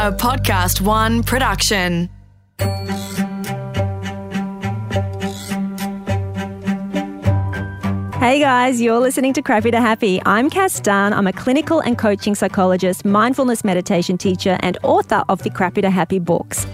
a Podcast One production. Hey guys, you're listening to Crappy to Happy. I'm Cass Dunn. I'm a clinical and coaching psychologist, mindfulness meditation teacher, and author of the Crappy to Happy books.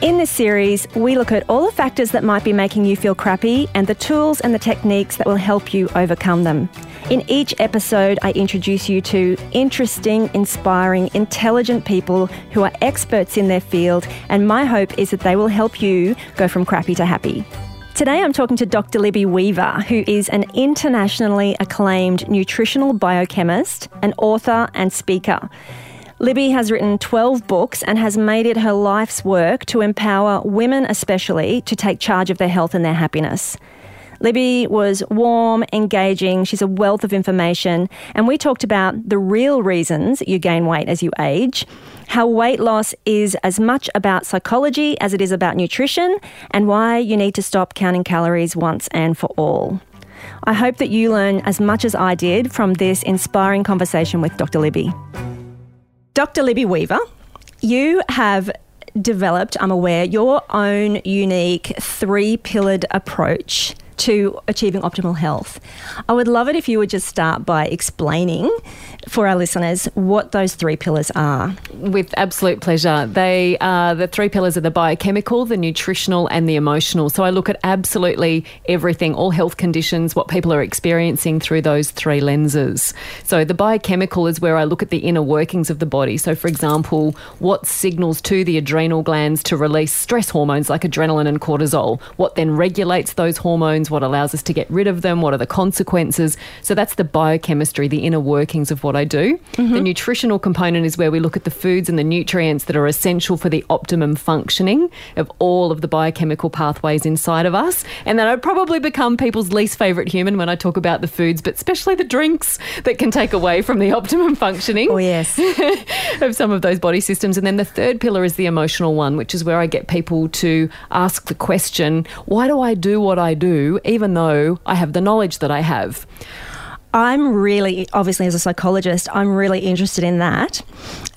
In this series, we look at all the factors that might be making you feel crappy and the tools and the techniques that will help you overcome them. In each episode, I introduce you to interesting, inspiring, intelligent people who are experts in their field, and my hope is that they will help you go from crappy to happy. Today I'm talking to Dr. Libby Weaver, who is an internationally acclaimed nutritional biochemist, an author, and speaker. Libby has written 12 books and has made it her life's work to empower women, especially, to take charge of their health and their happiness. Libby was warm, engaging, she's a wealth of information, and we talked about the real reasons you gain weight as you age, how weight loss is as much about psychology as it is about nutrition, and why you need to stop counting calories once and for all. I hope that you learn as much as I did from this inspiring conversation with Dr. Libby. Dr. Libby Weaver, you have developed, I'm aware, your own unique three pillared approach to achieving optimal health. I would love it if you would just start by explaining for our listeners what those three pillars are. With absolute pleasure. They are the three pillars of the biochemical, the nutritional, and the emotional. So I look at absolutely everything, all health conditions, what people are experiencing through those three lenses. So the biochemical is where I look at the inner workings of the body. So, for example, what signals to the adrenal glands to release stress hormones like adrenaline and cortisol? What then regulates those hormones? What allows us to get rid of them? What are the consequences? So that's the biochemistry, the inner workings of what I do. The mm-hmm. nutritional component is where we look at the foods and the nutrients that are essential for the optimum functioning of all of the biochemical pathways inside of us. And then I'd probably become people's least favourite human when I talk about the foods, but especially the drinks that can take away from the optimum functioning Oh, yes. of some of those body systems. And then the third pillar is the emotional one, which is where I get people to ask the question, why do I do what I do, even though I have the knowledge that I have? I'm really, obviously, as a psychologist, I'm really interested in that.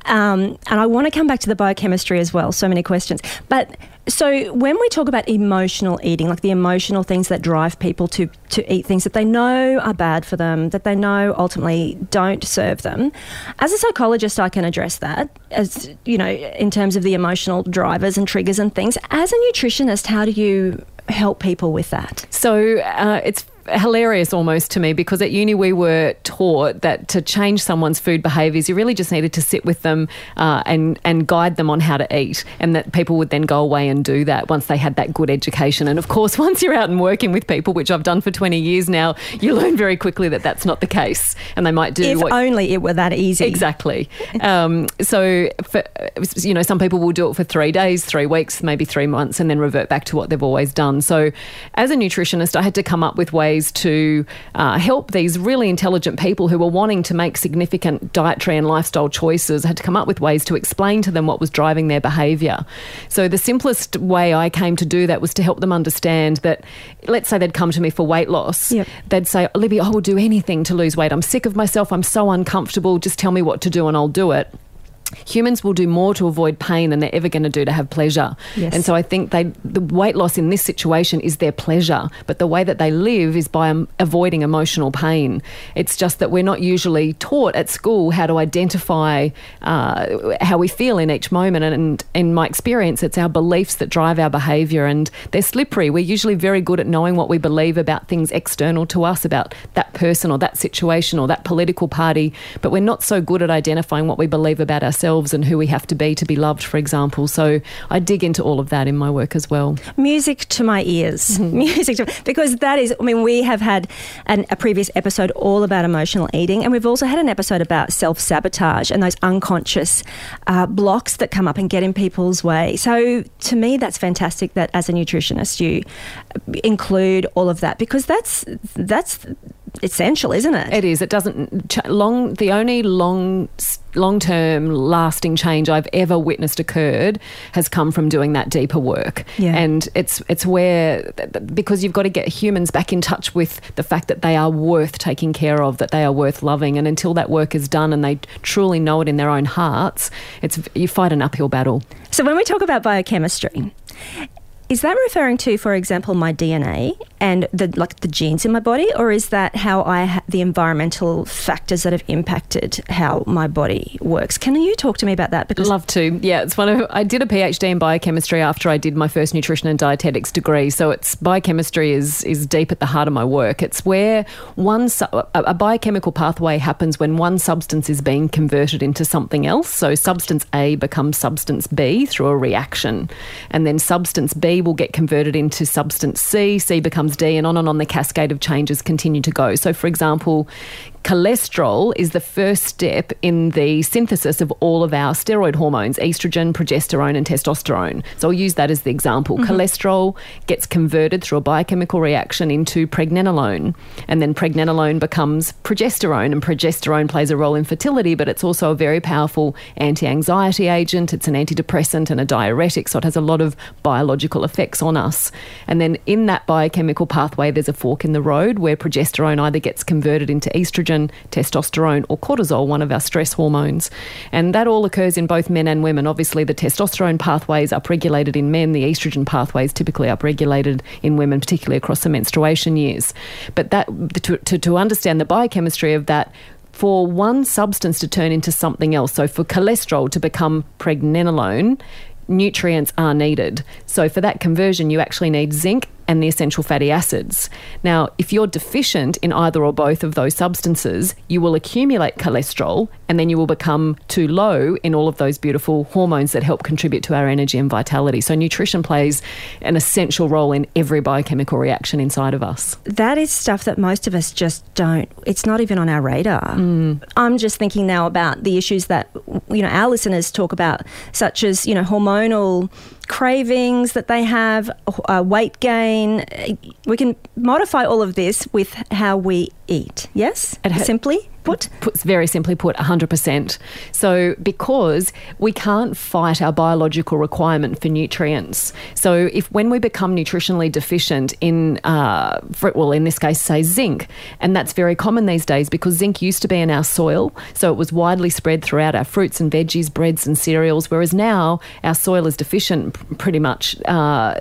Um, and I want to come back to the biochemistry as well. So many questions. But so when we talk about emotional eating, like the emotional things that drive people to, to eat things that they know are bad for them, that they know ultimately don't serve them, as a psychologist, I can address that as, you know, in terms of the emotional drivers and triggers and things. As a nutritionist, how do you help people with that? So uh, it's hilarious almost to me because at uni we were taught that to change someone's food behaviours you really just needed to sit with them uh, and and guide them on how to eat and that people would then go away and do that once they had that good education and of course once you're out and working with people which I've done for 20 years now you learn very quickly that that's not the case and they might do If what only it were that easy. Exactly. Um, so, for, you know, some people will do it for three days, three weeks, maybe three months, and then revert back to what they've always done. So, as a nutritionist, I had to come up with ways to uh, help these really intelligent people who were wanting to make significant dietary and lifestyle choices. Had to come up with ways to explain to them what was driving their behaviour. So, the simplest way I came to do that was to help them understand that, let's say they'd come to me for weight loss, Yep. they'd say, Libby, I will do anything to lose weight. I'm sick of myself. I'm so uncomfortable. Just tell me what to do and I'll do it. Humans will do more to avoid pain than they're ever going to do to have pleasure. Yes. And so I think they the weight loss in this situation is their pleasure, but the way that they live is by um, avoiding emotional pain. It's just that we're not usually taught at school how to identify uh, how we feel in each moment. And, and in my experience, it's our beliefs that drive our behaviour, and they're slippery. We're usually very good at knowing what we believe about things external to us, about that person or that situation or that political party, but we're not so good at identifying what we believe about ourselves and who we have to be to be loved, for example. So I dig into all of that in my work as well. music to my ears music to, because that is i mean we have had an, a previous episode all about emotional eating and we've also had an episode about self-sabotage and those unconscious uh, blocks that come up and get in people's way so to me that's fantastic that as a nutritionist you include all of that because that's that's essential, isn't it? It is. It doesn't ch- long. The only long long term lasting change I've ever witnessed occurred has come from doing that deeper work. Yeah. And it's it's where because you've got to get humans back in touch with the fact that they are worth taking care of, that they are worth loving, and until that work is done and they truly know it in their own hearts, it's you fight an uphill battle. So when we talk about biochemistry, is that referring to, for example, my DNA and the like the genes in my body, or is that how I ha- the environmental factors that have impacted how my body works? Can you talk to me about that? Because I'd love to. Yeah, it's one of I did a PhD in biochemistry after I did my first nutrition and dietetics degree. So it's biochemistry is is deep at the heart of my work. It's where one su- a biochemical pathway happens when one substance is being converted into something else. So substance A becomes substance B through a reaction, and then substance B will get converted into substance C, C becomes D, and on and on the cascade of changes continue to go. So, for example, cholesterol is the first step in the synthesis of all of our steroid hormones estrogen, progesterone, and testosterone. So I'll use that as the example. Mm-hmm. Cholesterol gets converted through a biochemical reaction into pregnenolone, and then pregnenolone becomes progesterone, and progesterone plays a role in fertility, but it's also a very powerful anti anxiety agent. It's an antidepressant and a diuretic, so it has a lot of biological effects on us. And then in that biochemical pathway, there's a fork in the road where progesterone either gets converted into estrogen estrogen, testosterone, or cortisol, one of our stress hormones. And that all occurs in both men and women. Obviously, the testosterone pathway is upregulated in men, the estrogen pathway is typically upregulated in women, particularly across the menstruation years. But that to, to, to understand the biochemistry of that, for one substance to turn into something else, so for cholesterol to become pregnenolone, nutrients are needed. So for that conversion, you actually need zinc and the essential fatty acids. Now, if you're deficient in either or both of those substances, you will accumulate cholesterol and then you will become too low in all of those beautiful hormones that help contribute to our energy and vitality. So, nutrition plays an essential role in every biochemical reaction inside of us. That is stuff that most of us just don't, it's not even on our radar. Mm. I'm just thinking now about the issues that, you know, our listeners talk about, such as, you know, hormonal cravings that they have, uh, weight gain. We can modify all of this with how we eat. Yes? Ha- Simply? put? Put, very simply put, 100%. So, because we can't fight our biological requirement for nutrients. So, if when we become nutritionally deficient in, uh, for, well, in this case, say zinc, and that's very common these days because zinc used to be in our soil, so it was widely spread throughout our fruits and veggies, breads and cereals, whereas now our soil is deficient pretty much uh,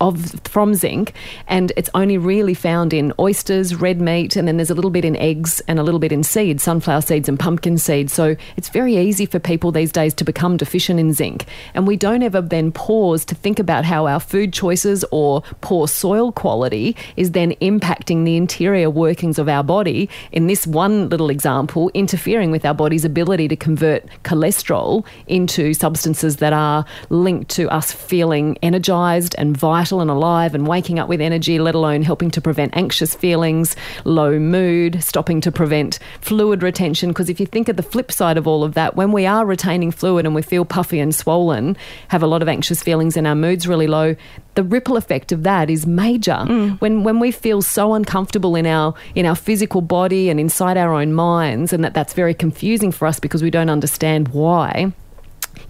of from zinc, and it's only really found in oysters, red meat, and then there's a little bit in eggs and a little bit in seeds, sunflower seeds and pumpkin seeds. So it's very easy for people these days to become deficient in zinc. And we don't ever then pause to think about how our food choices or poor soil quality is then impacting the interior workings of our body. In this one little example, interfering with our body's ability to convert cholesterol into substances that are linked to us feeling energized and vital and alive and waking up with energy, let alone helping to prevent anxious feelings, low mood, stopping to prevent fluid retention. Because if you think of the flip side of all of that, when we are retaining fluid and we feel puffy and swollen, have a lot of anxious feelings and our mood's really low, the ripple effect of that is major. Mm. When when we feel so uncomfortable in our in our physical body and inside our own minds, and that that's very confusing for us because we don't understand why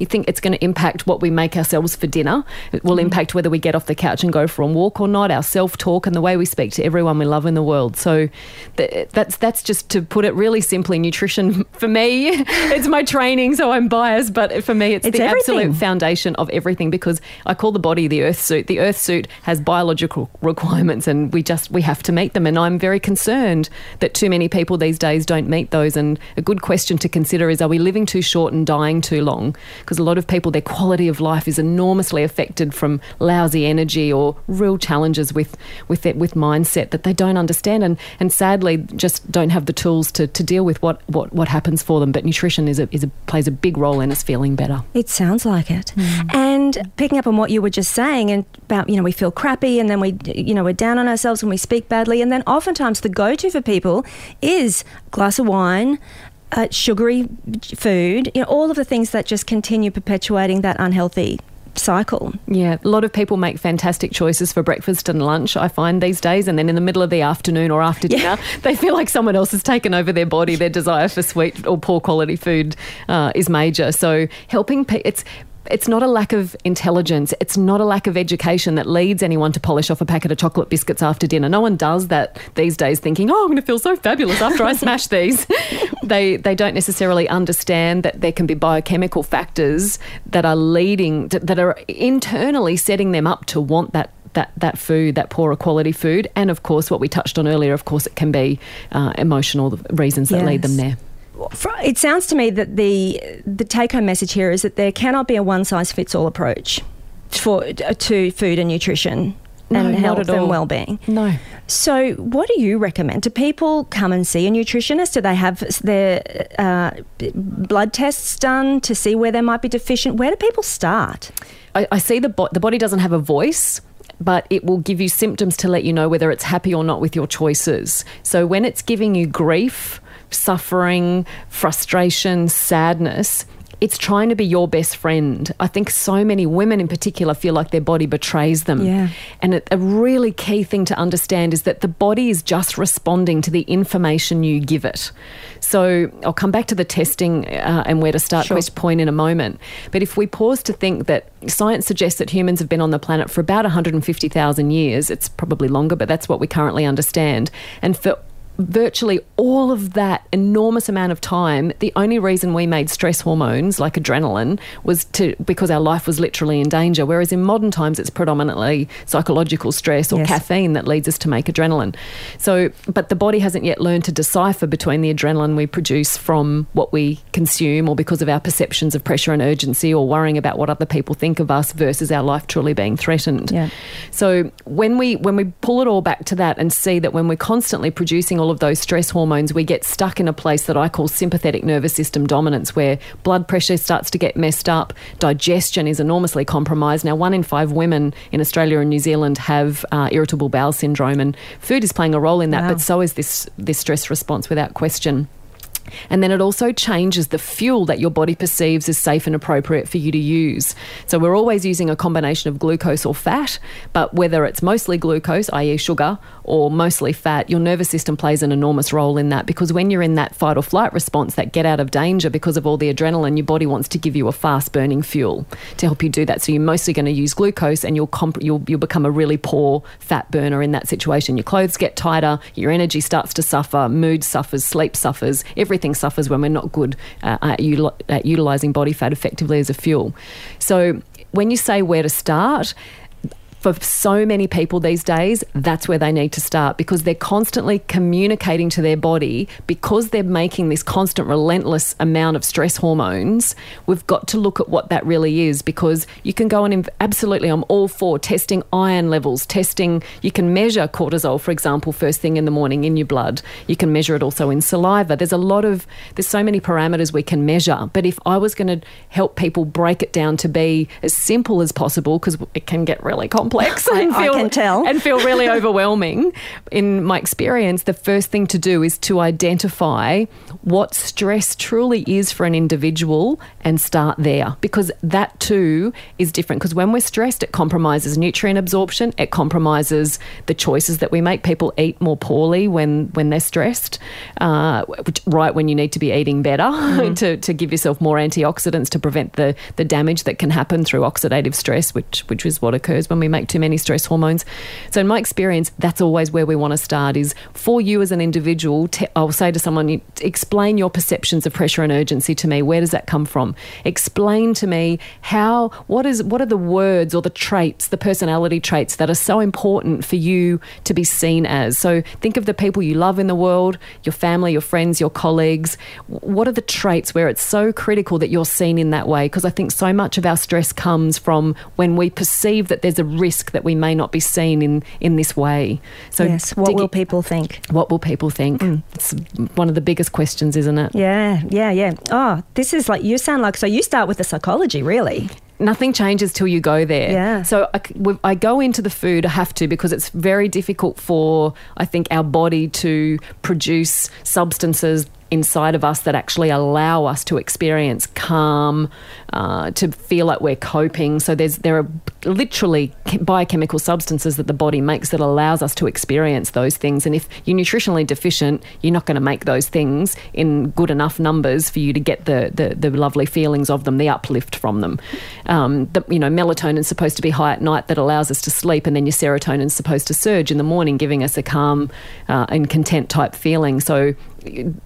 you think it's going to impact what we make ourselves for dinner. It will mm. impact whether we get off the couch and go for a walk or not, our self talk, and the way we speak to everyone we love in the world. So th- that's that's just to put it really simply. Nutrition for me, it's my training, so I'm biased, but for me, it's, it's the everything. absolute foundation of everything because I call the body the earth suit. The earth suit has biological requirements, and we just we have to meet them. And I'm very concerned that too many people these days don't meet those. And a good question to consider is: Are we living too short and dying too long? Because a lot of people, their quality of life is enormously affected from lousy energy or real challenges with with it, with mindset that they don't understand and, and sadly just don't have the tools to, to deal with what, what, what happens for them. But nutrition is a, is a, plays a big role in us feeling better. It sounds like it. Mm. And picking up on what you were just saying and about, you know, we feel crappy and then we, you know, we're down on ourselves and we speak badly. And then oftentimes the go to for people is glass of wine, uh, sugary food, you know, all of the things that just continue perpetuating that unhealthy cycle. Yeah, a lot of people make fantastic choices for breakfast and lunch, I find these days. And then in the middle of the afternoon or after dinner, yeah. they feel like someone else has taken over their body. Their desire for sweet or poor quality food uh, is major. So helping, pe- it's it's not a lack of intelligence. It's not a lack of education that leads anyone to polish off a packet of chocolate biscuits after dinner. No one does that these days thinking, oh, I'm going to feel so fabulous after I smash these. they, they don't necessarily understand that there can be biochemical factors that are leading, that are internally setting them up to want that that that food, that poorer quality food, and of course, what we touched on earlier. Of course, it can be uh, emotional reasons that yes. lead them there it sounds to me that the the take home message here is that there cannot be a one size fits all approach for to food and nutrition no, and health and well being. No. So, what do you recommend? Do people come and see a nutritionist? Do they have their uh, blood tests done to see where they might be deficient? Where do people start? I, I see the bo- the body doesn't have a voice but it will give you symptoms to let you know whether it's happy or not with your choices. So when it's giving you grief, suffering, frustration, sadness, it's trying to be your best friend. I think so many women in particular feel like their body betrays them. Yeah. And a, a, really key thing to understand is that the body is just responding to the information you give it. So I'll come back to the testing uh, and where to start sure. point in a moment. But if we pause to think that science suggests that humans have been on the planet for about 150,000 years, it's probably longer, but that's what we currently understand. And for virtually all of that enormous amount of time, the only reason we made stress hormones like adrenaline was to because our life was literally in danger. Whereas in modern times, it's predominantly psychological stress or yes. caffeine that leads us to make adrenaline. So, but the body hasn't yet learned to decipher between the adrenaline we produce from what we consume, or because of our perceptions of pressure and urgency, or worrying about what other people think of us versus our life truly being threatened. Yeah. So when we when we pull it all back to that and see that when we're constantly producing all of those stress hormones, we get stuck in a place that I call sympathetic nervous system dominance, where blood pressure starts to get messed up, digestion is enormously compromised. Now, one in five women in Australia and New Zealand have uh, irritable bowel syndrome, and food is playing a role in that, wow. but so is this, this stress response without question. And then it also changes the fuel that your body perceives as safe and appropriate for you to use. So we're always using a combination of glucose or fat, but whether it's mostly glucose, i.e., sugar, or mostly fat, your nervous system plays an enormous role in that because when you're in that fight or flight response, that get out of danger because of all the adrenaline, your body wants to give you a fast burning fuel to help you do that. So you're mostly going to use glucose and you'll, comp- you'll, you'll become a really poor fat burner in that situation. Your clothes get tighter, your energy starts to suffer, mood suffers, sleep suffers, suffers when we're not good uh, at, util- at utilizing body fat effectively as a fuel. So when you say where to start, for so many people these days, that's where they need to start because they're constantly communicating to their body because they're making this constant, relentless amount of stress hormones. We've got to look at what that really is because you can go and absolutely, I'm all for testing iron levels, testing, you can measure cortisol, for example, first thing in the morning in your blood. You can measure it also in saliva. There's a lot of, there's so many parameters we can measure. But if I was going to help people break it down to be as simple as possible, because it can get really complex complex and feel, I can tell. and feel really overwhelming. In my experience, the first thing to do is to identify what stress truly is for an individual and start there because that too is different. Because when we're stressed, it compromises nutrient absorption, it compromises the choices that we make. People eat more poorly when, when they're stressed, uh, right when you need to be eating better mm-hmm. to, to give yourself more antioxidants to prevent the, the damage that can happen through oxidative stress, which, which is what occurs when we make too many stress hormones. So, in my experience, that's always where we want to start. Is for you as an individual, te- I'll say to someone, explain your perceptions of pressure and urgency to me. Where does that come from? Explain to me how what is what are the words or the traits, the personality traits that are so important for you to be seen as. So, think of the people you love in the world, your family, your friends, your colleagues. What are the traits where it's so critical that you're seen in that way? Because I think so much of our stress comes from when we perceive that there's a risk that we may not be seen in, in this way. So, yes, what will people think? What will people think? Mm. It's one of the biggest questions, isn't it? Yeah, yeah, yeah. Oh, this is like, you sound like, so you start with the psychology, really nothing changes till you go there. Yeah. So I, I, go into the food, I have to, because it's very difficult for, I think, our body to produce substances inside of us that actually allow us to experience calm, uh, to feel like we're coping. So there's there are literally biochemical substances that the body makes that allows us to experience those things. And if you're nutritionally deficient, you're not going to make those things in good enough numbers for you to get the the, the lovely feelings of them, the uplift from them. Um, the, you know, melatonin's supposed to be high at night that allows us to sleep, and then your serotonin's supposed to surge in the morning, giving us a calm uh, and content type feeling. So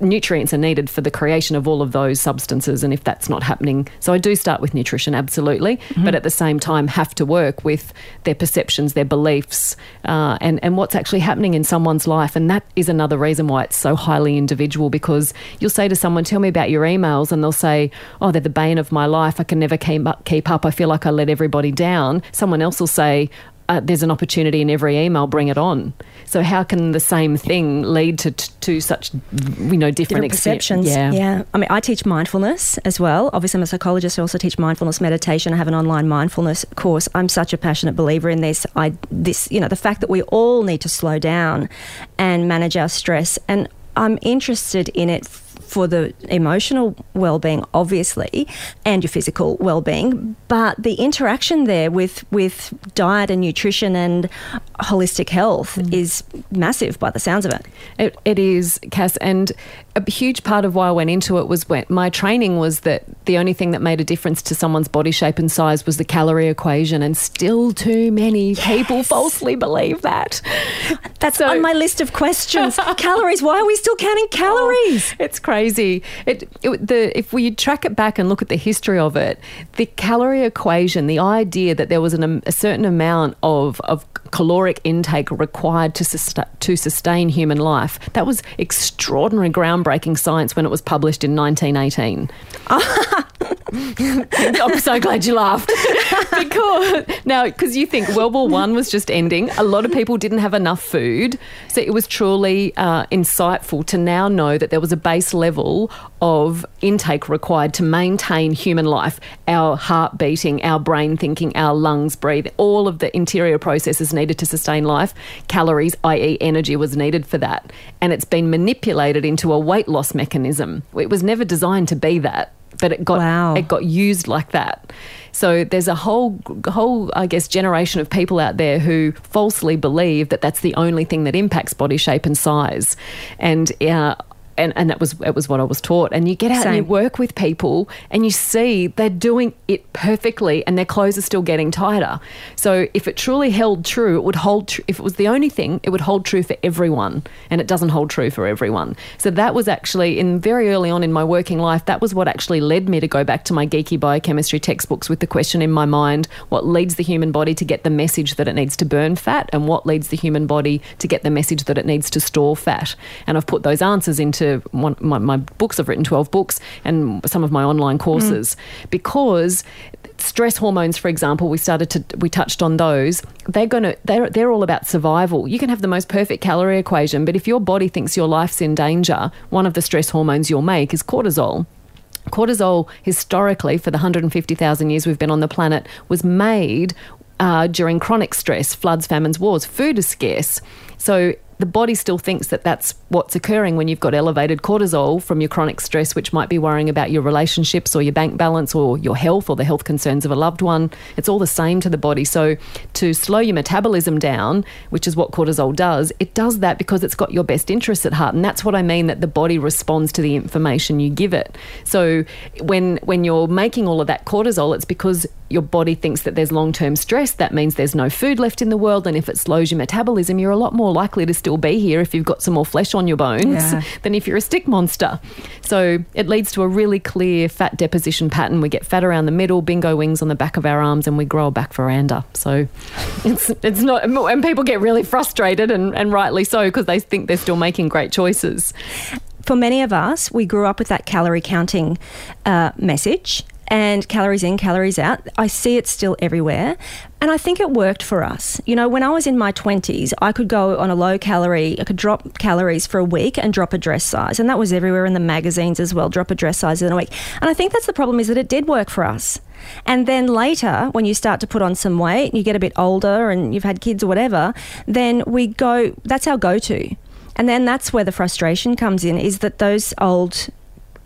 nutrients are needed for the creation of all of those substances and if that's not happening. So i do start with nutrition absolutely mm-hmm. but at the same time have to work with their perceptions their beliefs uh, and, and what's actually happening in someone's life. And that is another reason why it's so highly individual because you'll say to someone tell me about your emails and they'll say oh they're the bane of my life. I can never keep up, keep up. I feel like i let everybody down. Someone else will say uh, there's an opportunity in every email, bring it on. So how can the same thing lead to to such you know different, different perceptions? Yeah, yeah. I mean, I teach mindfulness as well. Obviously, I'm a psychologist. I also teach mindfulness meditation. I have an online mindfulness course. I'm such a passionate believer in this. I this you know the fact that we all need to slow down and manage our stress, and I'm interested in it for the emotional well-being obviously and your physical well-being but the interaction there with with diet and nutrition and holistic health mm. is massive by the sounds of it. it it is Cass and a huge part of why I went into it was when my training was that the only thing that made a difference to someone's body shape and size was the calorie equation, and still too many yes. people falsely believe that. That's so, on my list of questions. calories. Why are we still counting oh, calories? Oh, it's crazy. It, it, the, if we track it back and look at the history of it, the calorie equation, the idea that there was an, a certain amount of, of caloric intake required to, to sustain human life, that was extraordinary groundbreaking science when it was published in 1918. I'm so glad you laughed. because now, because you think World War One was just ending, a lot of people didn't have enough food, so it was truly uh, insightful to now know that there was a base level of intake required to maintain human life, our heart beating, our brain thinking, our lungs breathing, all of the interior processes needed to sustain life. Calories, i.e., energy, was needed for that, and it's been manipulated into a weight loss mechanism. It was never designed to be that but it got wow. it got used like that. So there's a whole whole I guess generation of people out there who falsely believe that that's the only thing that impacts body shape and size, and uh, and, and that was it was what I was taught. And you get out Same. and you work with people and you see they're doing it perfectly and their clothes are still getting tighter. So if it truly held true, it would hold tr- if it was the only thing, it would hold true for everyone. And it doesn't hold true for everyone. So that was actually in very early on in my working life, that was what actually led me to go back to my geeky biochemistry textbooks with the question in my mind, what leads the human body to get the message that it needs to burn fat and what leads the human body to get the message that it needs to store fat. And I've put those answers into one, my, my, books. I've written 12 books and some of my online courses mm. because stress hormones for example we started to we touched on those they're going to they're, they're all about survival you can have the most perfect calorie equation but if your body thinks your life's in danger one of the stress hormones you'll make is cortisol cortisol historically for the 150,000 years we've been on the planet was made uh, during chronic stress, floods, famines, wars. Food is scarce. So the body still thinks that that's what's occurring when you've got elevated cortisol from your chronic stress, which might be worrying about your relationships or your bank balance or your health or the health concerns of a loved one. It's all the same to the body. So, to slow your metabolism down, which is what cortisol does, it does that because it's got your best interests at heart. And that's what I mean that the body responds to the information you give it. So, when, when you're making all of that cortisol, it's because your body thinks that there's long term stress. That means there's no food left in the world. And if it slows your metabolism, you're a lot more likely to still be here if you've got some more flesh on your bones yeah. than if you're a stick monster. So it leads to a really clear fat deposition pattern. We get fat around the middle, bingo wings on the back of our arms, and we grow a back veranda. So it's it's not, and people get really frustrated, and, and rightly so, because they think they're still making great choices for many of us, we grew up with that calorie counting uh, message and calories in, calories out. I see it still everywhere. And I think it worked for us. You know, when I was in my 20s, I could go on a low calorie, I could drop calories for a week and drop a dress size. And that was everywhere in the magazines as well, drop a dress size in a week. And I think that's the problem is that it did work for us. And then later, when you start to put on some weight, you get a bit older and you've had kids or whatever, then we go, that's our go to. And then that's where the frustration comes in is that those old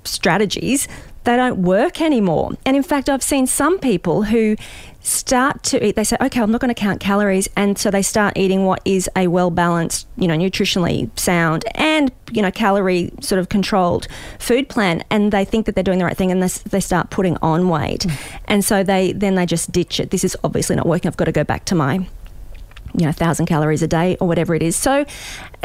strategies they don't work anymore. And in fact, I've seen some people who start to eat, they say, okay, I'm not going to count calories. And so they start eating what is a well balanced, you know, nutritionally sound and, you know, calorie sort of controlled food plan. And they think that they're doing the right thing and they, they start putting on weight. Mm. And so they then they just ditch it. This is obviously not working. I've got to go back to my you know, thousand calories a day or whatever it is. So,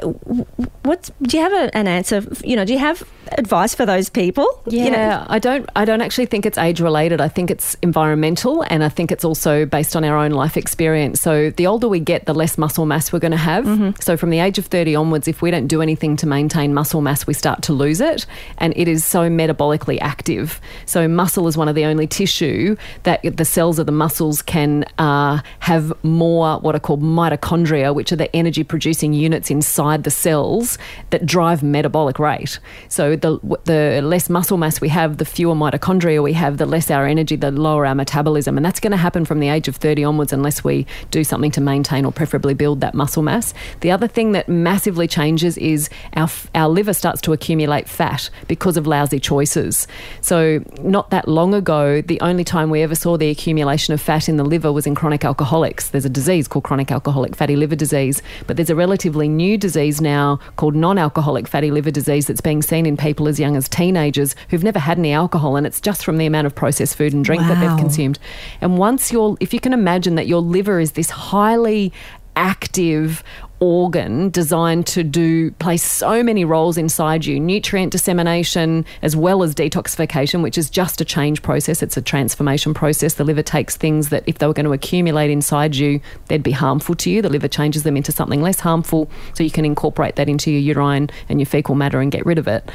what do you have a, an answer? You know, do you have advice for those people? Yeah, you know? I don't. I don't actually think it's age related. I think it's environmental, and I think it's also based on our own life experience. So, the older we get, the less muscle mass we're going to have. Mm-hmm. So, from the age of thirty onwards, if we don't do anything to maintain muscle mass, we start to lose it, and it is so metabolically active. So, muscle is one of the only tissue that the cells of the muscles can uh, have more what are called mitochondria, which are the energy producing units inside the cells that drive metabolic rate. So the the less muscle mass we have, the fewer mitochondria we have, the less our energy, the lower our metabolism, and that's going to happen from the age of 30 onwards unless we do something to maintain or preferably build that muscle mass. The other thing that massively changes is our our liver starts to accumulate fat because of lousy choices. So not that long ago, the only time we ever saw the accumulation of fat in the liver was in chronic alcoholics. There's a disease called chronic alcoholic fatty liver disease, but there's a relatively new disease now called non alcoholic fatty liver disease that's being seen in people as young as teenagers who've never had any alcohol, and it's just from the amount of processed food and drink wow. that they've consumed. And once you're, if you can imagine that your liver is this highly active organ designed to do play so many roles inside you nutrient dissemination as well as detoxification which is just a change process. It's a transformation process. The liver takes things that if they were going to accumulate inside you they'd be harmful to you. The liver changes them into something less harmful so you can incorporate that into your urine and your fecal matter and get rid of it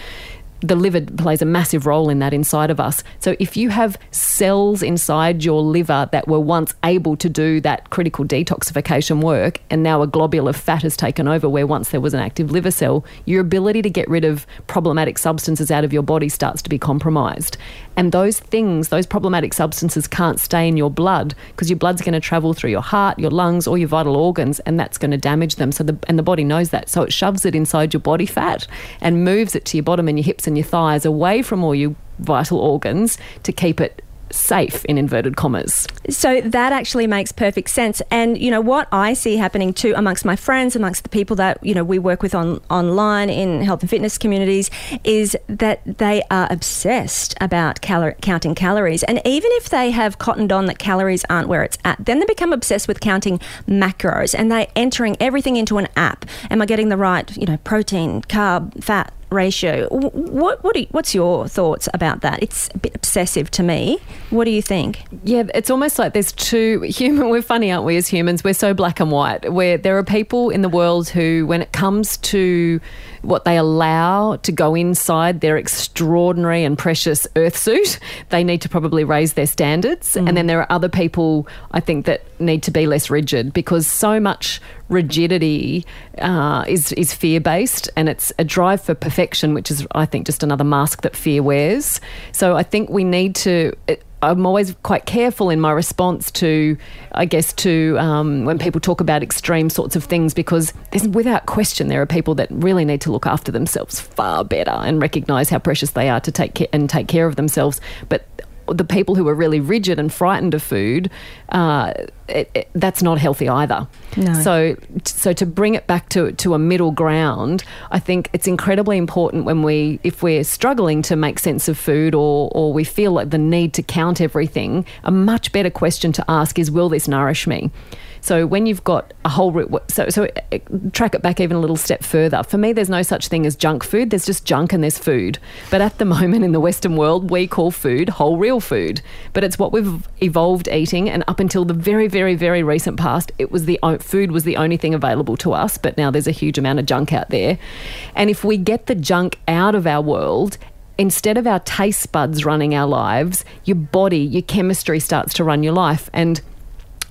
the liver plays a massive role in that inside of us. So if you have cells inside your liver that were once able to do that critical detoxification work and now a globule of fat has taken over where once there was an active liver cell, your ability to get rid of problematic substances out of your body starts to be compromised. And those things, those problematic substances can't stay in your blood because your blood's going to travel through your heart, your lungs, or your vital organs and that's going to damage them. So the and the body knows that. So it shoves it inside your body fat and moves it to your bottom and your hips and your thighs away from all your vital organs to keep it safe in inverted commas. So that actually makes perfect sense. And you know what I see happening too amongst my friends, amongst the people that you know we work with on online in health and fitness communities, is that they are obsessed about counting calories. And even if they have cottoned on that calories aren't where it's at, then they become obsessed with counting macros and they're entering everything into an app. Am I getting the right you know protein, carb, fat? Ratio. What what you, what's your thoughts about that? It's a bit obsessive to me. What do you think? Yeah, it's almost like there's two human. We're funny, aren't we? As humans, we're so black and white. Where there are people in the world who, when it comes to what they allow to go inside their extraordinary and precious earth suit, they need to probably raise their standards. Mm. And then there are other people, I think, that need to be less rigid because so much rigidity uh, is is fear based, and it's a drive for perfection, which is, I think, just another mask that fear wears. So I think we need to. It, I'm always quite careful in my response to, I guess, to um, when people talk about extreme sorts of things, because without question there are people that really need to look after themselves far better and recognise how precious they are to take care and take care of themselves. But the people who are really rigid and frightened of food, uh, it, it, that's not healthy either. No. So, so to bring it back to to a middle ground, I think it's incredibly important when we, if we're struggling to make sense of food or or we feel like the need to count everything, a much better question to ask is, will this nourish me? So when you've got a whole so so uh, track it back even a little step further. For me, there's no such thing as junk food. There's just junk and there's food. But at the moment in the Western world, we call food whole real food. But it's what we've evolved eating, and up until the very very very very recent past, it was the food was the only thing available to us. But now there's a huge amount of junk out there, and if we get the junk out of our world instead of our taste buds running our lives, your body, your chemistry starts to run your life. And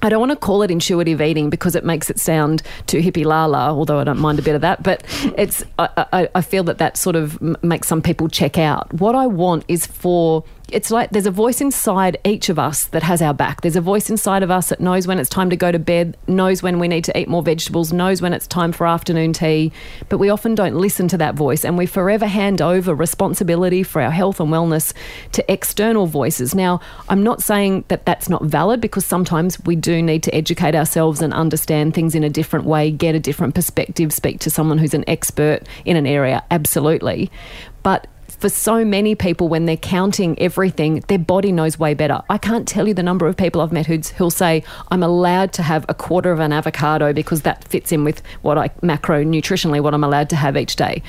I don't want to call it intuitive eating because it makes it sound too hippie lala, although I don't mind a bit of that. But it's I, I, I feel that that sort of makes some people check out. What I want is for it's like there's a voice inside each of us that has our back. There's a voice inside of us that knows when it's time to go to bed, knows when we need to eat more vegetables, knows when it's time for afternoon tea. But we often don't listen to that voice and we forever hand over responsibility for our health and wellness to external voices. Now, I'm not saying that that's not valid because sometimes we do need to educate ourselves and understand things in a different way, get a different perspective, speak to someone who's an expert in an area. Absolutely. But for so many people, when they're counting everything, their body knows way better. I can't tell you the number of people I've met who's, who'll say, I'm allowed to have a quarter of an avocado because that fits in with what I macro nutritionally, what I'm allowed to have each day.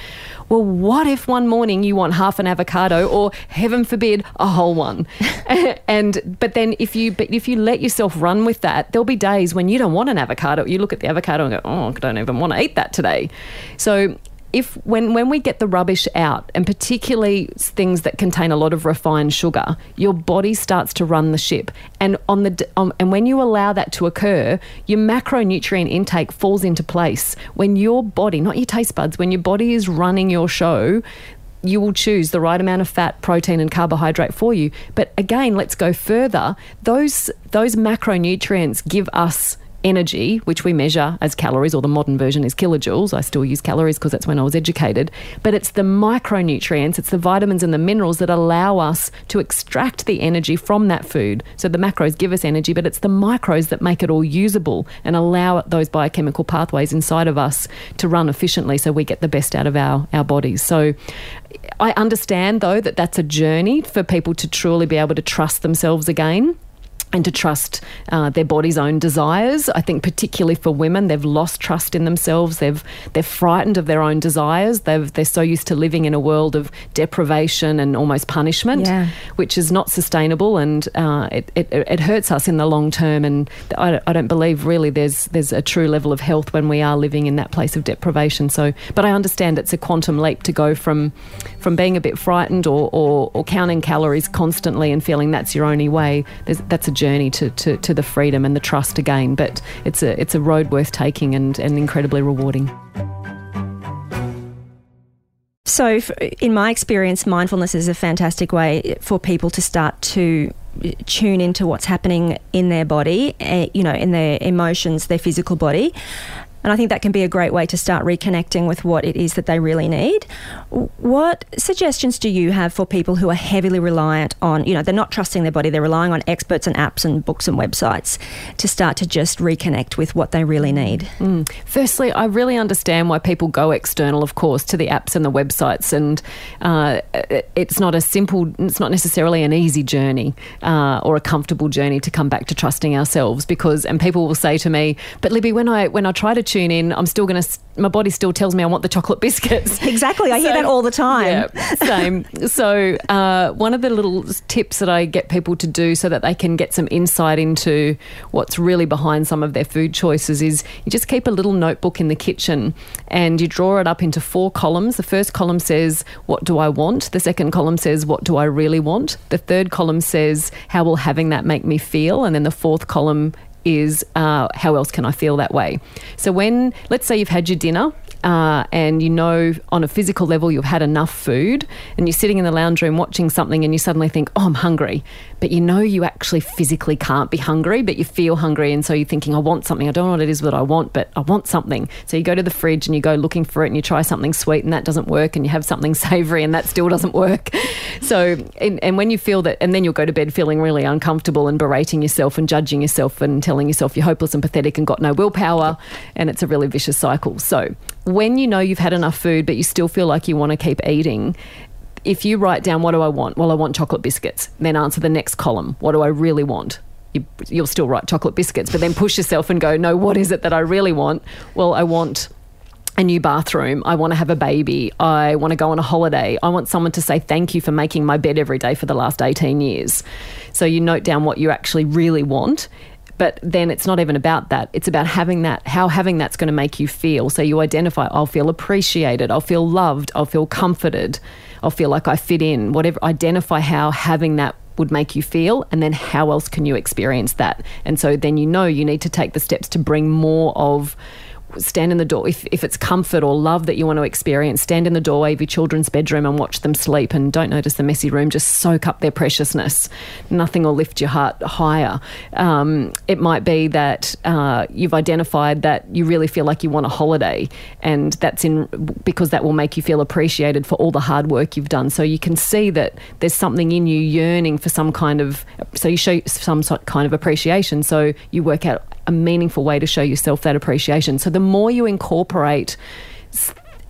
Well, what if one morning you want half an avocado or heaven forbid a whole one? and but then if you but if you let yourself run with that, there'll be days when you don't want an avocado. You look at the avocado and go, "Oh, I don't even want to eat that today." So if when when we get the rubbish out and particularly things that contain a lot of refined sugar your body starts to run the ship and on the um, and when you allow that to occur your macronutrient intake falls into place when your body not your taste buds when your body is running your show you will choose the right amount of fat, protein, and carbohydrate for you. But again, let's go further. Those those macronutrients give us energy, which we measure as calories, or the modern version is kilojoules. I still use calories because that's when I was educated. But it's the micronutrients, it's the vitamins and the minerals that allow us to extract the energy from that food. So the macros give us energy, but it's the micros that make it all usable and allow those biochemical pathways inside of us to run efficiently so we get the best out of our, our bodies. So I understand, though, that that's a journey for people to truly be able to trust themselves again and to trust uh, their body's own desires. I think particularly for women, they've lost trust in themselves. They've they're frightened of their own desires. They've they're so used to living in a world of deprivation and almost punishment, yeah. which is not sustainable, and uh, it, it, it hurts us in the long term. And I, I don't believe really there's there's a true level of health when we are living in that place of deprivation. So, but I understand it's a quantum leap to go from from being a bit frightened or or, or counting calories constantly and feeling that's your only way. There's, that's a journey to, to, to the freedom and the trust again. But it's a, it's a road worth taking and, and incredibly rewarding. So, in my experience, mindfulness is a fantastic way for people to start to tune into what's happening in their body, eh, you know, in their emotions, their physical body. And I think that can be a great way to start reconnecting with what it is that they really need. What suggestions do you have for people who are heavily reliant on, you know, they're not trusting their body, they're relying on experts and apps and books and websites to start to just reconnect with what they really need? Mm. Firstly, I really understand why people go external, of course, to the apps and the websites. And uh, it's not a simple, it's not necessarily an easy journey uh, or a comfortable journey to come back to trusting ourselves because, and people will say to me, but Libby, when I, when I try to tune in, I'm still going to, my body still tells me I want the chocolate biscuits. Exactly. I so, hear that all the time. Yeah, same. so, uh, one of the little tips that I get people to do so that they can get some insight into what's really behind some of their food choices is you just keep a little notebook in the kitchen and you draw it up into four columns. The first column says, What do I want? The second column says, What do I really want? The third column says, How will having that make me feel? And then the fourth column is uh, how else can I feel that way? So, when, let's say you've had your dinner uh, and you know on a physical level you've had enough food and you're sitting in the lounge room watching something and you suddenly think, oh, I'm hungry. But you know you actually physically can't be hungry, but you feel hungry. And so you're thinking, I want something. I don't know what it is that I want, but I want something. So you go to the fridge and you go looking for it and you try something sweet and that doesn't work and you have something savory and that still doesn't work. So, and, and when you feel that, and then you'll go to bed feeling really uncomfortable and berating yourself and judging yourself and telling yourself you're hopeless and pathetic and got no willpower. And it's a really vicious cycle. So, when you know you've had enough food, but you still feel like you want to keep eating, if you write down, what do I want? Well, I want chocolate biscuits. Then answer the next column. What do I really want? You, will still write chocolate biscuits, but then push yourself and go, no, what is it that I really want? Well, I want a new bathroom. I want to have a baby. I want to go on a holiday. I want someone to say thank you for making my bed every day for the last 18 years. So you note down what you actually really want but then it's not even about that. It's about having that, how having that's going to make you feel. So you identify, I'll feel appreciated, I'll feel loved, I'll feel comforted, I'll feel like I fit in, whatever. Identify how having that would make you feel, and then how else can you experience that? And so then you know you need to take the steps to bring more of stand in the door. If, if it's comfort or love that you want to experience, stand in the doorway of your children's bedroom and watch them sleep and don't notice the messy room. Just soak up their preciousness. Nothing will lift your heart higher. Um, it might be that uh, you've identified that you really feel like you want a holiday, and that's in because that will make you feel appreciated for all the hard work you've done. So you can see that there's something in you yearning for some kind of, so you show some kind of appreciation. So you work out a meaningful way to show yourself that appreciation. So the more you incorporate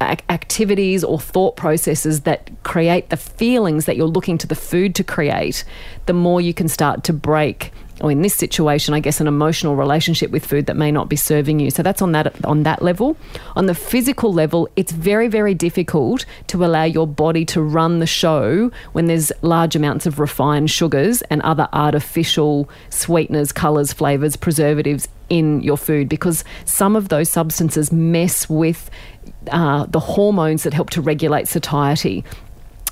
activities or thought processes that create the feelings that you're looking to the food to create, the more you can start to break or in this situation, I guess an emotional relationship with food that may not be serving you. So that's on that on that level. On the physical level, it's very very difficult to allow your body to run the show when there's large amounts of refined sugars and other artificial sweeteners, colors, flavors, preservatives in your food because some of those substances mess with uh, the hormones that help to regulate satiety.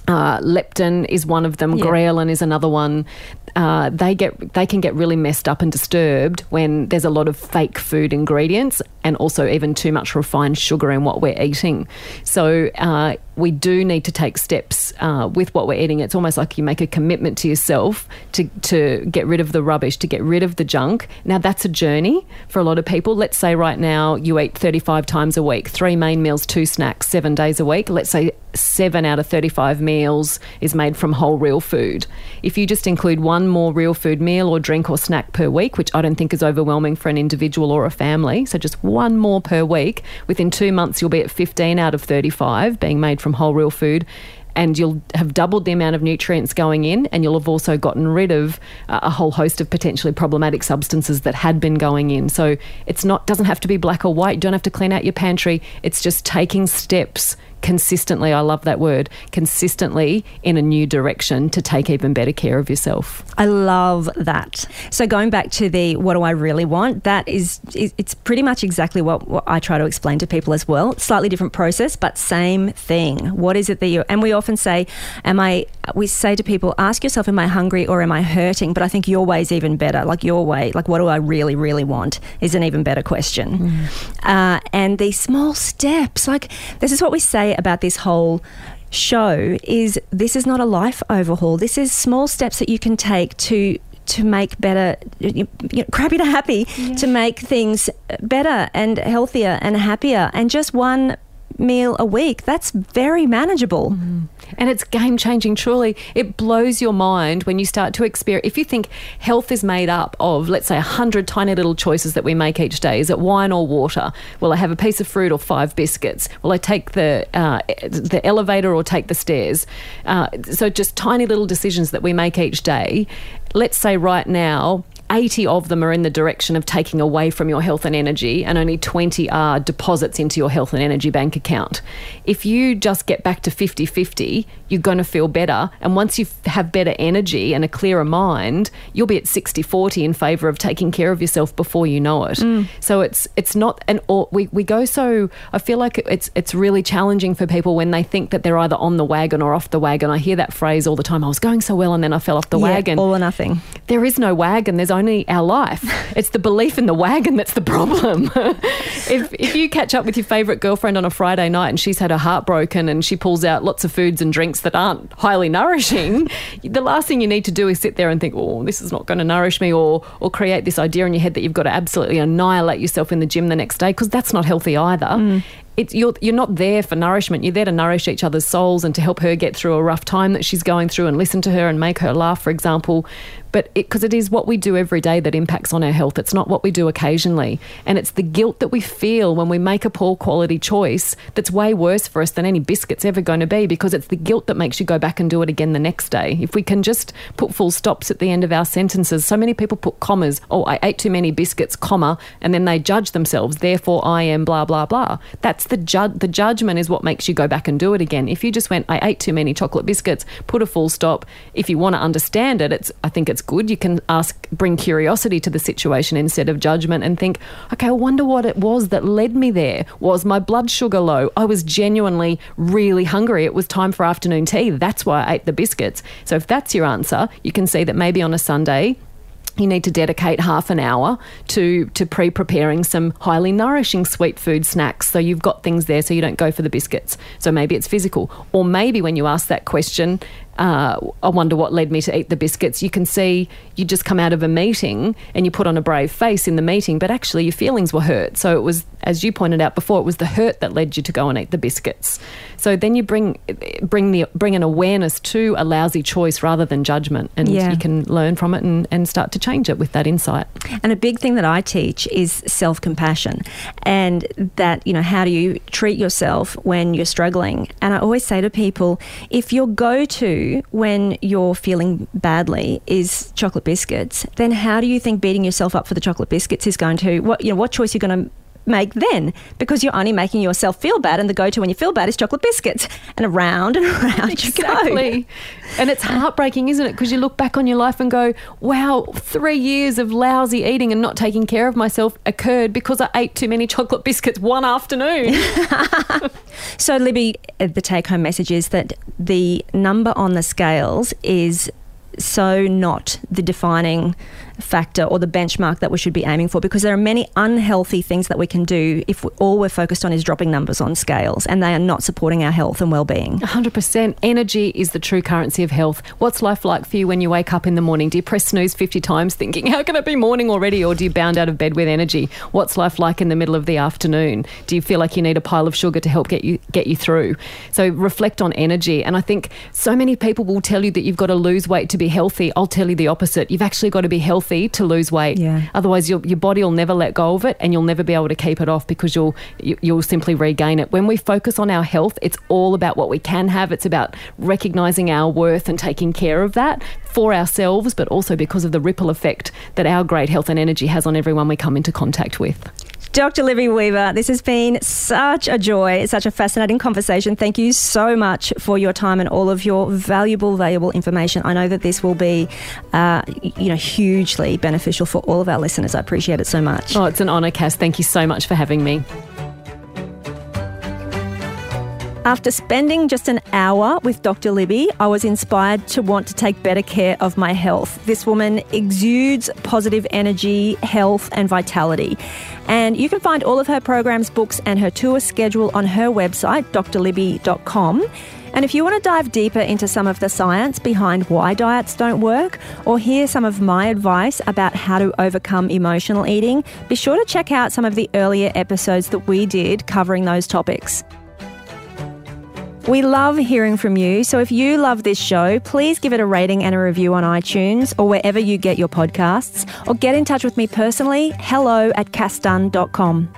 Uh, leptin is one of them. Yeah. Ghrelin is another one. Uh, they get they can get really messed up and disturbed when there's a lot of fake food ingredients and also even too much refined sugar in what we're eating. So uh, we do need to take steps uh, with what we're eating. It's almost like you make a commitment to yourself to, to get rid of the rubbish, to get rid of the junk. Now, that's a journey for a lot of people. Let's say right now you eat 35 times a week, three main meals, two snacks, seven days a week. Let's say seven out of 35 meals is made from whole real food. If you just include one more real food meal or drink or snack per week, which I don't think is overwhelming for an individual or a family, so just one more per week, within two months you'll be at 15 out of 35 being made from from whole real food and you'll have doubled the amount of nutrients going in, and you'll have also gotten rid of uh, a whole host of potentially problematic substances that had been going in. So it's not doesn't have to be black or white. You don't have to clean out your pantry. It's just taking steps consistently, I love that word, consistently in a new direction to take even better care of yourself. I love that. So going back to the what do I really want, that is it's pretty much exactly what, what I try to explain to people as well. Slightly different process, but same thing. What is it that you and we often say, am I we say to people, ask yourself, am I hungry or am I hurting? But I think your way is even better. Like your way, like what do I really, really want is an even better question. Mm. Uh, and these small steps, like this is what we say about this whole show is this is not a life overhaul. This is small steps that you can take to to make better, you know, crappy to happy, yeah. to make things better and healthier and happier. And just one meal a week, that's very manageable. Mm. And it's game changing, truly. It blows your mind when you start to experience. If you think health is made up of, let's say, 100 tiny little choices that we make each day is it wine or water? Will I have a piece of fruit or five biscuits? Will I take the, uh, the elevator or take the stairs? Uh, so, just tiny little decisions that we make each day. Let's say right now, 80 of them are in the direction of taking away from your health and energy, and only 20 are deposits into your health and energy bank account. If you just get back to 50 50, you're going to feel better. And once you have better energy and a clearer mind, you'll be at 60 40 in favor of taking care of yourself before you know it. Mm. So it's it's not an or we, we go so I feel like it's it's really challenging for people when they think that they're either on the wagon or off the wagon. I hear that phrase all the time. I was going so well and then I fell off the yeah, wagon. All or nothing. There is no wagon. There's only our life. It's the belief in the wagon that's the problem. if if you catch up with your favorite girlfriend on a Friday night and she's had her heart broken and she pulls out lots of foods and drinks that aren't highly nourishing, the last thing you need to do is sit there and think, "Oh, this is not going to nourish me," or or create this idea in your head that you've got to absolutely annihilate yourself in the gym the next day because that's not healthy either. Mm it's you're you're not there for nourishment. You're there to nourish each other's souls and to help her get through a rough time that she's going through and listen to her and make her laugh, for example. But because it, it is what we do every day that impacts on our health. It's not what we do occasionally, and it's the guilt that we feel when we make a poor quality choice that's way worse for us than any biscuits ever going to be. Because it's the guilt that makes you go back and do it again the next day. If we can just put full stops at the end of our sentences, so many people put commas. Oh, I ate too many biscuits, comma, and then they judge themselves. Therefore, I am blah blah blah. That's the ju- the judgment is what makes you go back and do it again. If you just went, I ate too many chocolate biscuits, put a full stop. If you want to understand it, it's I think it's good. You can ask, bring curiosity to the situation instead of judgment, and think, okay, I wonder what it was that led me there. Was my blood sugar low? I was genuinely really hungry. It was time for afternoon tea. That's why I ate the biscuits. So if that's your answer, you can see that maybe on a Sunday you need to dedicate half an hour to to pre-preparing some highly nourishing sweet food snacks so you've got things there so you don't go for the biscuits so maybe it's physical or maybe when you ask that question uh, I wonder what led me to eat the biscuits. You can see you just come out of a meeting and you put on a brave face in the meeting, but actually your feelings were hurt. So it was, as you pointed out before, it was the hurt that led you to go and eat the biscuits. So then you bring bring the bring an awareness to a lousy choice rather than judgment, and yeah. you can learn from it and, and start to change it with that insight. And a big thing that I teach is self compassion, and that you know how do you treat yourself when you're struggling? And I always say to people, if your go to when you're feeling badly is chocolate biscuits, then how do you think beating yourself up for the chocolate biscuits is going to what you know what choice you're going to make then because you're only making yourself feel bad and the go-to when you feel bad is chocolate biscuits and around and around exactly. you go. And it's heartbreaking, isn't it? Because you look back on your life and go, wow, three years of lousy eating and not taking care of myself occurred because I ate too many chocolate biscuits one afternoon. so, Libby, the take home message is that the number on the scales is so not the defining factor or the benchmark that we should be aiming for because there are many unhealthy things that we can do if we, all we're focused on is dropping numbers on scales and they are not supporting our health and well-being. 100%. Energy is the true currency of health. What's life like for you when you wake up in the morning? Do you press snooze 50 times thinking, how can it be morning already? Or do you bound out of bed with energy? What's life like in the middle of the afternoon? Do you feel like you need a pile of sugar to help get you get you through? So reflect on energy. And I think so many people will tell you that you've got to lose weight to be healthy. I'll tell you the opposite. You've actually got to be healthy healthy to lose weight. Yeah. Otherwise, your, your body will never let go of it and you'll never be able to keep it off because you'll, you, will you will simply regain it. When we focus on our health, it's all about what we can have. It's about recognizing our worth and taking care of that for ourselves, but also because of the ripple effect that our great health and energy has on everyone we come into contact with. Dr. Libby Weaver, this has been such a joy, such a fascinating conversation. Thank you so much for your time and all of your valuable, valuable information. I know that this will be, uh, you know, hugely beneficial for all of our listeners. I appreciate it so much. Oh, it's an honour, Cass. Thank you so much for having me. After spending just an hour with Dr. Libby, I was inspired to want to take better care of my health. This woman exudes positive energy, health, and vitality. And you can find all of her programs, books, and her tour schedule on her website, drlibby.com. And if you want to dive deeper into some of the science behind why diets don't work, or hear some of my advice about how to overcome emotional eating, be sure to check out some of the earlier episodes that we did covering those topics. We love hearing from you, so if you love this show, please give it a rating and a review on iTunes or wherever you get your podcasts, or get in touch with me personally, hello at cassdunn.com.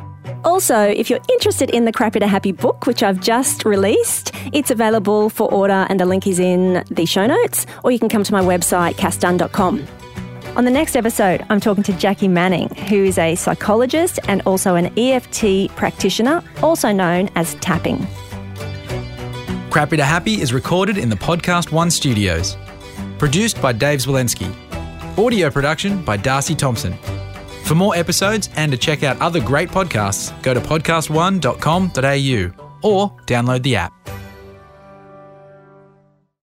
Also, if you're interested in the Crappy to Happy book, which I've just released, it's available for order and the link is in the show notes, or you can come to my website, cassdunn.com. On the next episode, I'm talking to Jackie Manning, who is a psychologist and also an EFT practitioner, also known as tapping. Crappy to Happy is recorded in the Podcast One studios. Produced by Dave Zwolensky. Audio production by Darcy Thompson. For more episodes and to check out other great podcasts, go to podcastone.com.au or download the app.